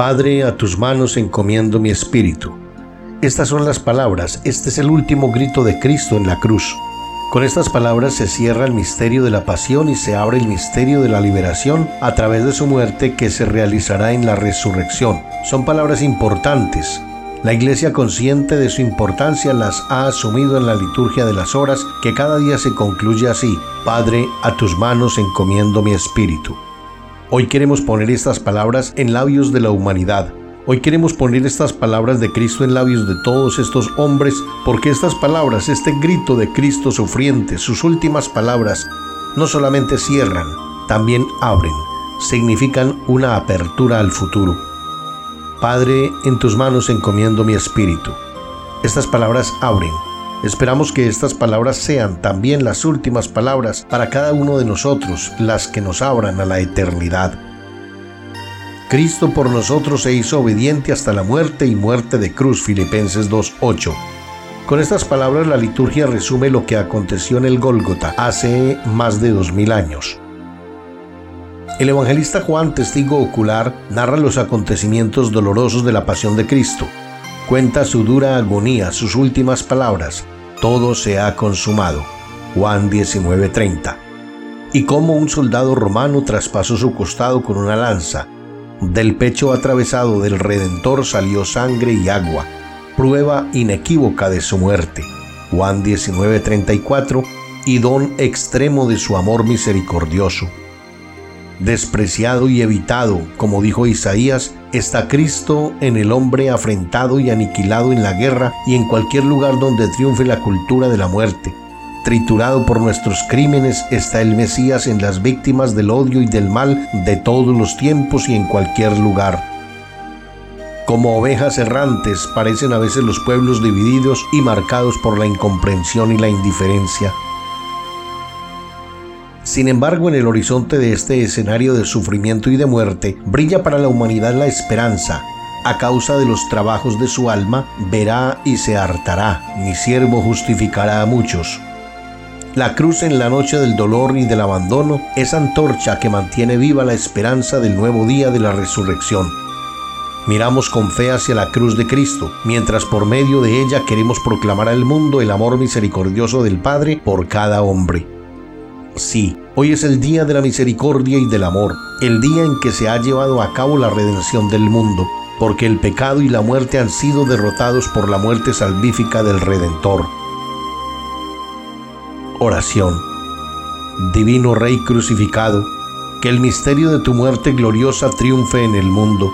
Padre, a tus manos encomiendo mi espíritu. Estas son las palabras, este es el último grito de Cristo en la cruz. Con estas palabras se cierra el misterio de la pasión y se abre el misterio de la liberación a través de su muerte que se realizará en la resurrección. Son palabras importantes. La Iglesia consciente de su importancia las ha asumido en la liturgia de las horas que cada día se concluye así, Padre, a tus manos encomiendo mi espíritu. Hoy queremos poner estas palabras en labios de la humanidad. Hoy queremos poner estas palabras de Cristo en labios de todos estos hombres, porque estas palabras, este grito de Cristo sufriente, sus últimas palabras, no solamente cierran, también abren, significan una apertura al futuro. Padre, en tus manos encomiendo mi espíritu. Estas palabras abren, Esperamos que estas palabras sean también las últimas palabras para cada uno de nosotros, las que nos abran a la eternidad. Cristo por nosotros se hizo obediente hasta la muerte y muerte de cruz, Filipenses 2.8. Con estas palabras la liturgia resume lo que aconteció en el Gólgota hace más de dos mil años. El evangelista Juan, testigo ocular, narra los acontecimientos dolorosos de la pasión de Cristo cuenta su dura agonía, sus últimas palabras, todo se ha consumado. Juan 19:30. Y como un soldado romano traspasó su costado con una lanza, del pecho atravesado del Redentor salió sangre y agua, prueba inequívoca de su muerte. Juan 19:34 y don extremo de su amor misericordioso despreciado y evitado, como dijo Isaías, está Cristo en el hombre afrentado y aniquilado en la guerra y en cualquier lugar donde triunfe la cultura de la muerte. Triturado por nuestros crímenes está el Mesías en las víctimas del odio y del mal de todos los tiempos y en cualquier lugar. Como ovejas errantes parecen a veces los pueblos divididos y marcados por la incomprensión y la indiferencia. Sin embargo, en el horizonte de este escenario de sufrimiento y de muerte, brilla para la humanidad la esperanza. A causa de los trabajos de su alma, verá y se hartará. Mi siervo justificará a muchos. La cruz en la noche del dolor y del abandono es antorcha que mantiene viva la esperanza del nuevo día de la resurrección. Miramos con fe hacia la cruz de Cristo, mientras por medio de ella queremos proclamar al mundo el amor misericordioso del Padre por cada hombre. Sí, hoy es el día de la misericordia y del amor, el día en que se ha llevado a cabo la redención del mundo, porque el pecado y la muerte han sido derrotados por la muerte salvífica del Redentor. Oración. Divino Rey crucificado, que el misterio de tu muerte gloriosa triunfe en el mundo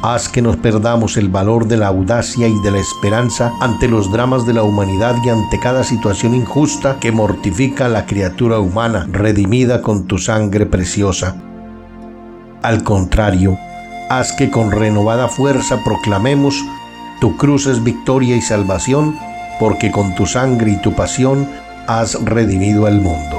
Haz que nos perdamos el valor de la audacia y de la esperanza ante los dramas de la humanidad y ante cada situación injusta que mortifica a la criatura humana redimida con tu sangre preciosa. Al contrario, haz que con renovada fuerza proclamemos tu cruz es victoria y salvación, porque con tu sangre y tu pasión has redimido al mundo.